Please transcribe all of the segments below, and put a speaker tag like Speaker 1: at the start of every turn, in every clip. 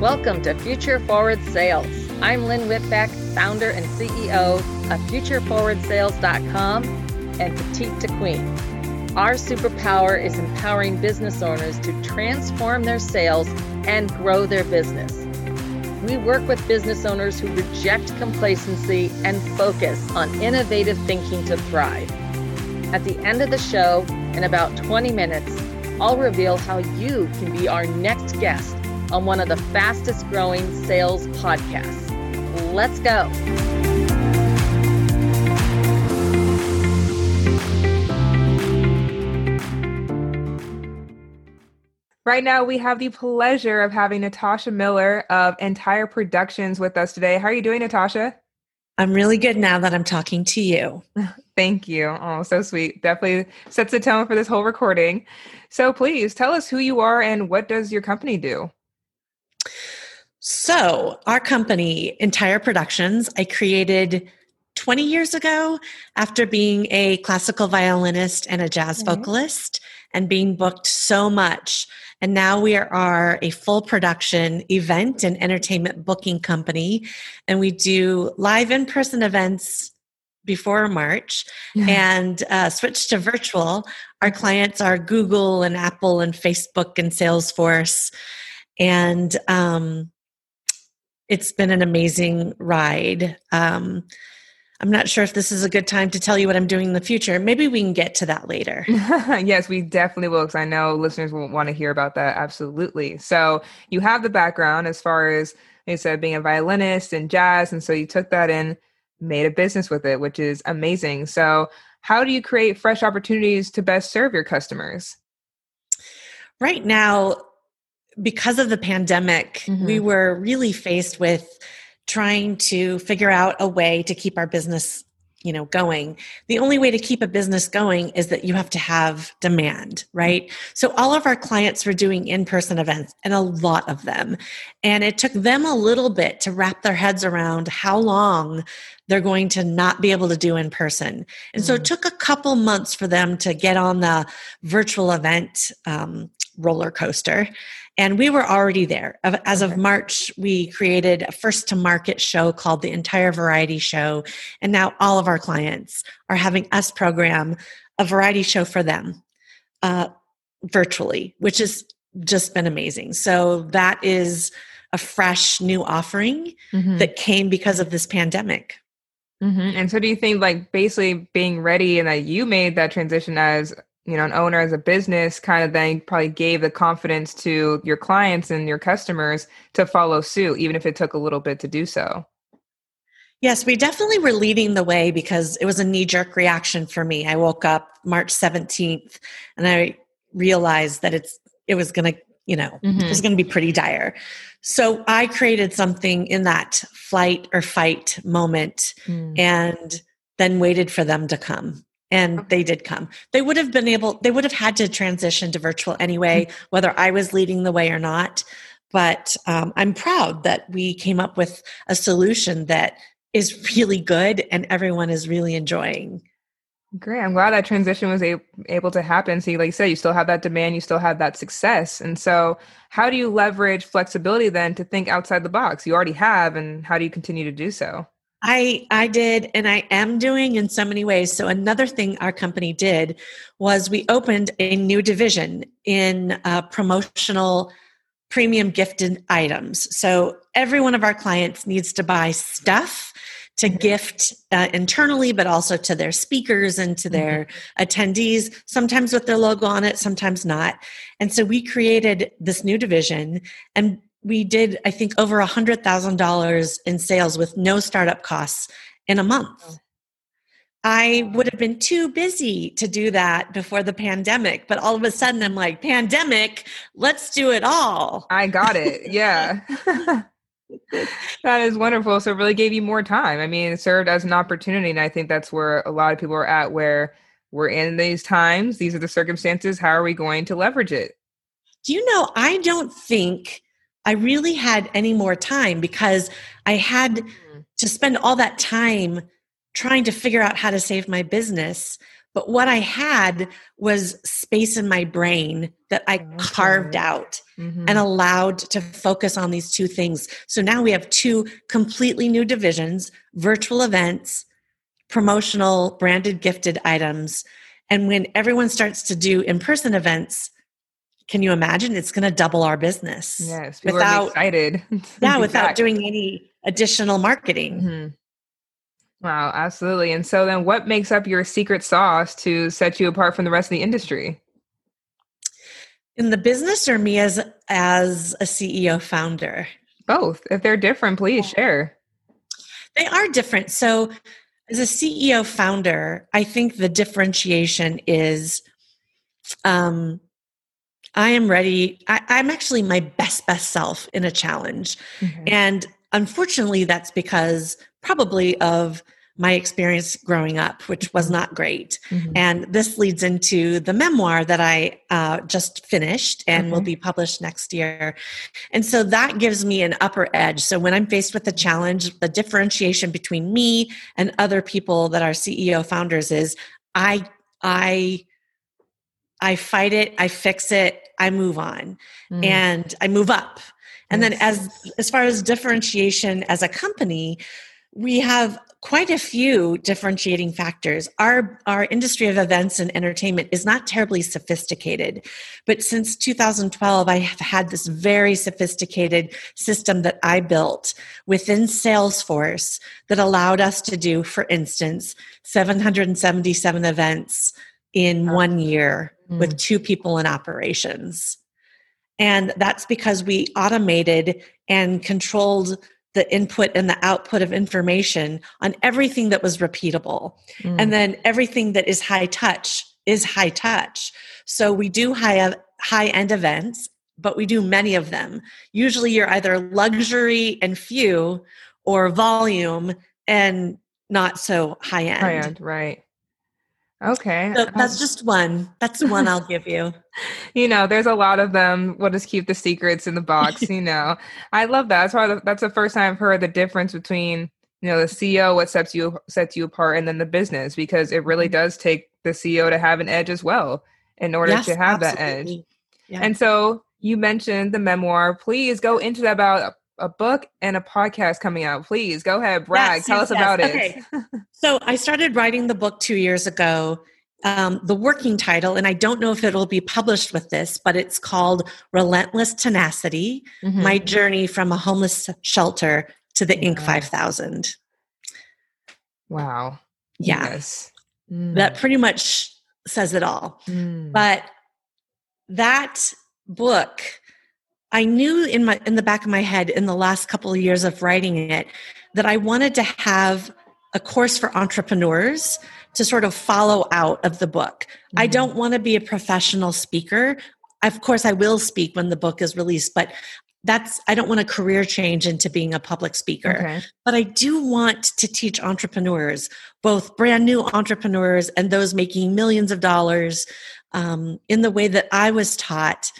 Speaker 1: Welcome to Future Forward Sales. I'm Lynn Whitbeck, founder and CEO of FutureForwardSales.com and Petite to Queen. Our superpower is empowering business owners to transform their sales and grow their business. We work with business owners who reject complacency and focus on innovative thinking to thrive. At the end of the show, in about 20 minutes, I'll reveal how you can be our next guest on one of the fastest growing sales podcasts. Let's go.
Speaker 2: Right now, we have the pleasure of having Natasha Miller of Entire Productions with us today. How are you doing, Natasha?
Speaker 3: I'm really good now that I'm talking to you.
Speaker 2: Thank you. Oh, so sweet. Definitely sets the tone for this whole recording. So please tell us who you are and what does your company do?
Speaker 3: So, our company, Entire Productions, I created 20 years ago after being a classical violinist and a jazz mm-hmm. vocalist and being booked so much. And now we are a full production event and entertainment booking company. And we do live in person events before March yeah. and uh, switch to virtual. Our clients are Google and Apple and Facebook and Salesforce. And um, it's been an amazing ride. Um, I'm not sure if this is a good time to tell you what I'm doing in the future. Maybe we can get to that later.
Speaker 2: yes, we definitely will, because I know listeners will want to hear about that. Absolutely. So you have the background as far as you said, being a violinist and jazz, and so you took that and made a business with it, which is amazing. So how do you create fresh opportunities to best serve your customers?
Speaker 3: Right now, because of the pandemic, mm-hmm. we were really faced with trying to figure out a way to keep our business you know going. The only way to keep a business going is that you have to have demand right? So all of our clients were doing in-person events and a lot of them. And it took them a little bit to wrap their heads around how long they're going to not be able to do in person. And so it mm. took a couple months for them to get on the virtual event um, roller coaster and we were already there. As of March, we created a first to market show called the Entire Variety Show. And now all of our clients are having us program a variety show for them uh, virtually, which has just been amazing. So that is a fresh new offering mm-hmm. that came because of this pandemic.
Speaker 2: Mm-hmm. And so, do you think, like, basically being ready and that you made that transition as you know an owner as a business kind of then probably gave the confidence to your clients and your customers to follow suit even if it took a little bit to do so
Speaker 3: yes we definitely were leading the way because it was a knee-jerk reaction for me i woke up march 17th and i realized that it's it was going to you know mm-hmm. it was going to be pretty dire so i created something in that flight or fight moment mm. and then waited for them to come and they did come. They would have been able they would have had to transition to virtual anyway mm-hmm. whether i was leading the way or not. But um, i'm proud that we came up with a solution that is really good and everyone is really enjoying.
Speaker 2: Great. I'm glad that transition was a- able to happen. See like you said you still have that demand you still have that success. And so how do you leverage flexibility then to think outside the box? You already have and how do you continue to do so
Speaker 3: I I did and I am doing in so many ways. So another thing our company did was we opened a new division in uh, promotional premium gifted items. So every one of our clients needs to buy stuff to mm-hmm. gift uh, internally, but also to their speakers and to their mm-hmm. attendees, sometimes with their logo on it, sometimes not. And so we created this new division and we did, I think, over a hundred thousand dollars in sales with no startup costs in a month. I would have been too busy to do that before the pandemic, but all of a sudden I'm like, pandemic, let's do it all.
Speaker 2: I got it. Yeah. that is wonderful. So it really gave you more time. I mean, it served as an opportunity. And I think that's where a lot of people are at, where we're in these times, these are the circumstances. How are we going to leverage it?
Speaker 3: Do you know, I don't think I really had any more time because I had mm. to spend all that time trying to figure out how to save my business But what I had was space in my brain that I okay. carved out mm-hmm. and allowed to focus on these two things. So now we have two completely new divisions virtual events, promotional branded gifted items. And when everyone starts to do in person events, can you imagine it's going to double our business?
Speaker 2: Yes, without excited.
Speaker 3: yeah, without doing any additional marketing. Mm-hmm.
Speaker 2: Wow, absolutely. And so then what makes up your secret sauce to set you apart from the rest of the industry?
Speaker 3: In the business or me as as a CEO founder?
Speaker 2: Both. If they're different, please share.
Speaker 3: They are different. So as a CEO founder, I think the differentiation is um I am ready. I, am actually my best, best self in a challenge. Mm-hmm. And unfortunately, that's because probably of my experience growing up, which was mm-hmm. not great. Mm-hmm. And this leads into the memoir that I uh, just finished and will be published next year. And so that gives me an upper edge. So when I'm faced with a challenge, the differentiation between me and other people that are CEO founders is I, I, I fight it, I fix it, I move on, mm. and I move up. And then as as far as differentiation as a company, we have quite a few differentiating factors. Our our industry of events and entertainment is not terribly sophisticated, but since 2012 I have had this very sophisticated system that I built within Salesforce that allowed us to do for instance 777 events in one year mm. with two people in operations. And that's because we automated and controlled the input and the output of information on everything that was repeatable. Mm. And then everything that is high touch is high touch. So we do high high end events, but we do many of them. Usually you're either luxury and few or volume and not so high end.
Speaker 2: High end, right. Okay.
Speaker 3: So that's um, just one. That's one I'll give you.
Speaker 2: you know, there's a lot of them. We'll just keep the secrets in the box, you know. I love that. That's why that's the first time I've heard the difference between, you know, the CEO, what sets you sets you apart, and then the business, because it really mm-hmm. does take the CEO to have an edge as well in order yes, to have absolutely. that edge. Yeah. And so you mentioned the memoir. Please go into that about a book and a podcast coming out. Please go ahead, brag. Yes, Tell yes, us about it.
Speaker 3: so I started writing the book two years ago. Um, the working title, and I don't know if it'll be published with this, but it's called Relentless Tenacity mm-hmm. My Journey from a Homeless Shelter to the Inc. 5000.
Speaker 2: Wow.
Speaker 3: Yeah. Yes. Mm. That pretty much says it all. Mm. But that book I knew in my in the back of my head in the last couple of years of writing it that I wanted to have a course for entrepreneurs to sort of follow out of the book. Mm-hmm. I don't want to be a professional speaker. Of course I will speak when the book is released, but that's I don't want a career change into being a public speaker. Okay. But I do want to teach entrepreneurs, both brand new entrepreneurs and those making millions of dollars um, in the way that I was taught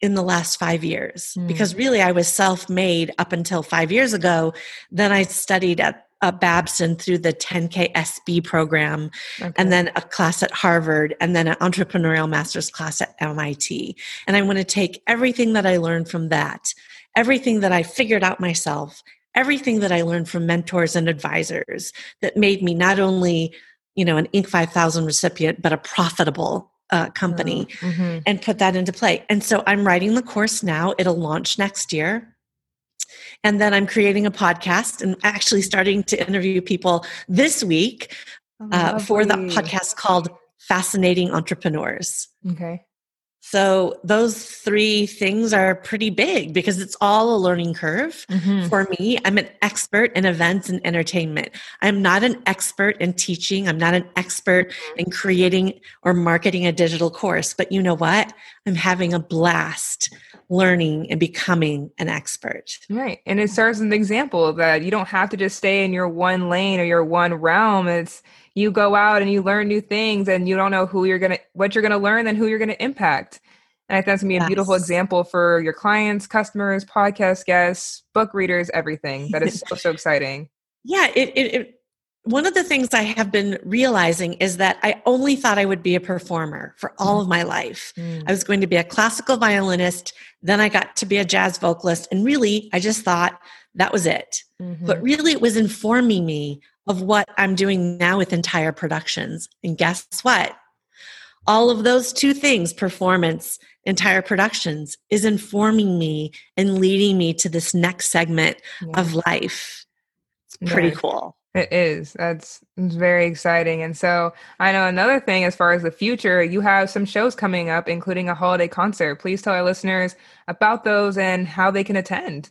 Speaker 3: in the last five years mm. because really I was self made up until five years ago. Then I studied at uh, Babson through the 10K SB program, okay. and then a class at Harvard, and then an entrepreneurial master's class at MIT. And I want to take everything that I learned from that, everything that I figured out myself, everything that I learned from mentors and advisors that made me not only you know an Inc. 5000 recipient, but a profitable uh, company oh, mm-hmm. and put that into play. And so I'm writing the course now. It'll launch next year. And then I'm creating a podcast and actually starting to interview people this week oh, uh, for the podcast called Fascinating Entrepreneurs.
Speaker 2: Okay.
Speaker 3: So those three things are pretty big because it's all a learning curve mm-hmm. for me. I'm an expert in events and entertainment. I'm not an expert in teaching. I'm not an expert in creating or marketing a digital course, but you know what? I'm having a blast learning and becoming an expert.
Speaker 2: Right. And it serves as an example that you don't have to just stay in your one lane or your one realm. It's you go out and you learn new things and you don't know who you're going to what you're going to learn and who you're going to impact and i think that's going to be a beautiful example for your clients customers podcast guests book readers everything that is so so exciting
Speaker 3: yeah it, it, it one of the things I have been realizing is that I only thought I would be a performer for all of my life. Mm. I was going to be a classical violinist, then I got to be a jazz vocalist, and really, I just thought that was it. Mm-hmm. But really, it was informing me of what I'm doing now with entire productions. And guess what? All of those two things, performance, entire productions, is informing me and leading me to this next segment yeah. of life. It's pretty yeah. cool.
Speaker 2: It is. That's very exciting. And so I know another thing as far as the future, you have some shows coming up, including a holiday concert. Please tell our listeners about those and how they can attend.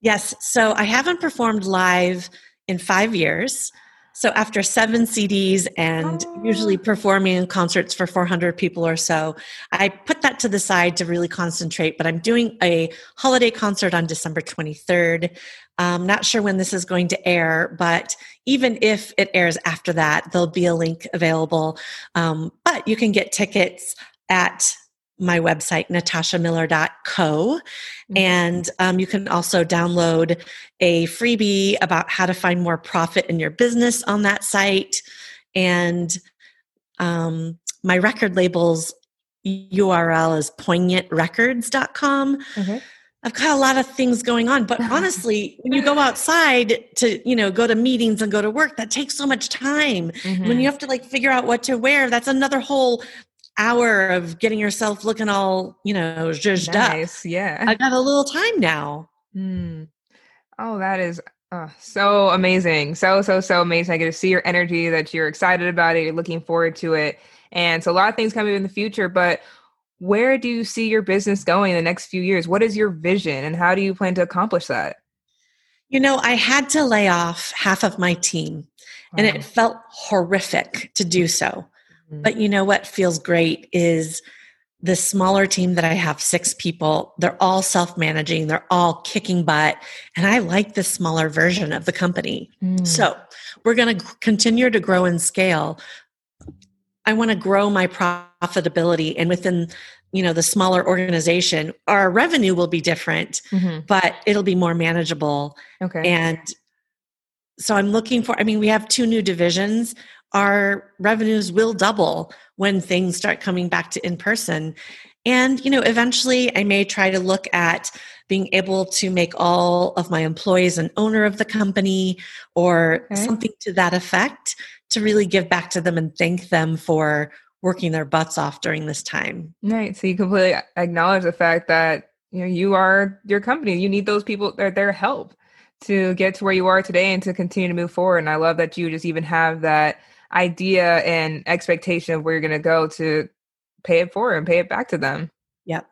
Speaker 3: Yes. So I haven't performed live in five years. So after seven CDs and oh. usually performing in concerts for 400 people or so, I put that to the side to really concentrate. But I'm doing a holiday concert on December 23rd. I'm not sure when this is going to air, but even if it airs after that, there'll be a link available. Um, but you can get tickets at my website, natashamiller.co. Mm-hmm. And um, you can also download a freebie about how to find more profit in your business on that site. And um, my record label's URL is poignantrecords.com. Mm-hmm. I've got a lot of things going on, but honestly, when you go outside to, you know, go to meetings and go to work, that takes so much time. Mm-hmm. When you have to like figure out what to wear, that's another whole hour of getting yourself looking all, you know, zhuzhed nice.
Speaker 2: up. Yeah.
Speaker 3: I got a little time now.
Speaker 2: Mm. Oh, that is uh, so amazing. So, so, so amazing. I get to see your energy that you're excited about it. You're looking forward to it. And so a lot of things coming in the future, but where do you see your business going in the next few years? What is your vision and how do you plan to accomplish that?
Speaker 3: You know, I had to lay off half of my team wow. and it felt horrific to do so. Mm-hmm. But you know what feels great is the smaller team that I have, six people, they're all self managing, they're all kicking butt. And I like the smaller version of the company. Mm. So we're going to continue to grow and scale. I want to grow my profitability and within you know the smaller organization our revenue will be different mm-hmm. but it'll be more manageable okay and so i'm looking for i mean we have two new divisions our revenues will double when things start coming back to in person. And, you know, eventually I may try to look at being able to make all of my employees an owner of the company or okay. something to that effect to really give back to them and thank them for working their butts off during this time.
Speaker 2: Right. So you completely acknowledge the fact that you know you are your company. You need those people their their help to get to where you are today and to continue to move forward. And I love that you just even have that idea and expectation of where you're going to go to pay it forward and pay it back to them.
Speaker 3: Yep.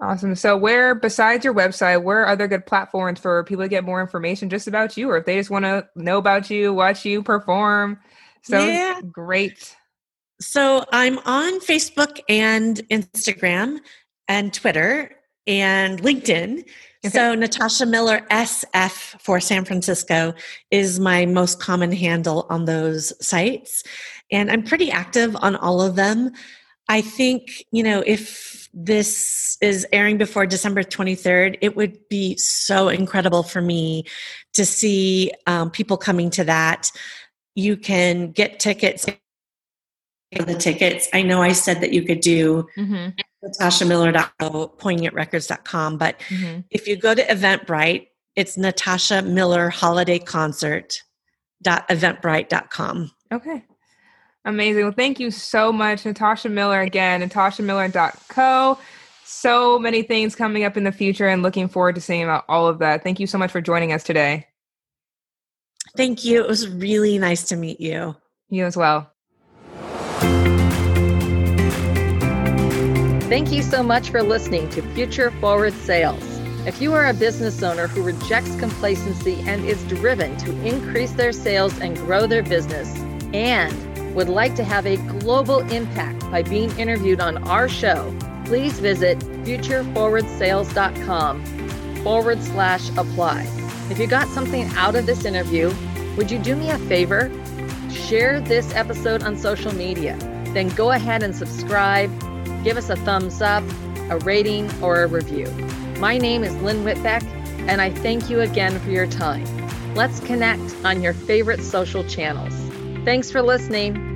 Speaker 2: Awesome. So, where besides your website, where are other good platforms for people to get more information just about you, or if they just want to know about you, watch you perform? So yeah. great.
Speaker 3: So, I'm on Facebook and Instagram and Twitter and LinkedIn. Okay. So Natasha Miller SF for San Francisco is my most common handle on those sites. And I'm pretty active on all of them. I think, you know, if this is airing before December 23rd, it would be so incredible for me to see um, people coming to that. You can get tickets the tickets. I know I said that you could do mm-hmm. natashamiller.co, poignantrecords.com, but mm-hmm. if you go to Eventbrite, it's Natasha Miller Holiday Concert eventbrite.com.
Speaker 2: Okay. Amazing. Well, thank you so much, Natasha Miller again, natashamiller.co. So many things coming up in the future and looking forward to seeing about all of that. Thank you so much for joining us today.
Speaker 3: Thank you. It was really nice to meet you.
Speaker 2: You as well.
Speaker 1: Thank you so much for listening to Future Forward Sales. If you are a business owner who rejects complacency and is driven to increase their sales and grow their business, and would like to have a global impact by being interviewed on our show, please visit futureforwardsales.com forward slash apply. If you got something out of this interview, would you do me a favor? share this episode on social media. Then go ahead and subscribe, give us a thumbs up, a rating, or a review. My name is Lynn Whitbeck, and I thank you again for your time. Let's connect on your favorite social channels. Thanks for listening.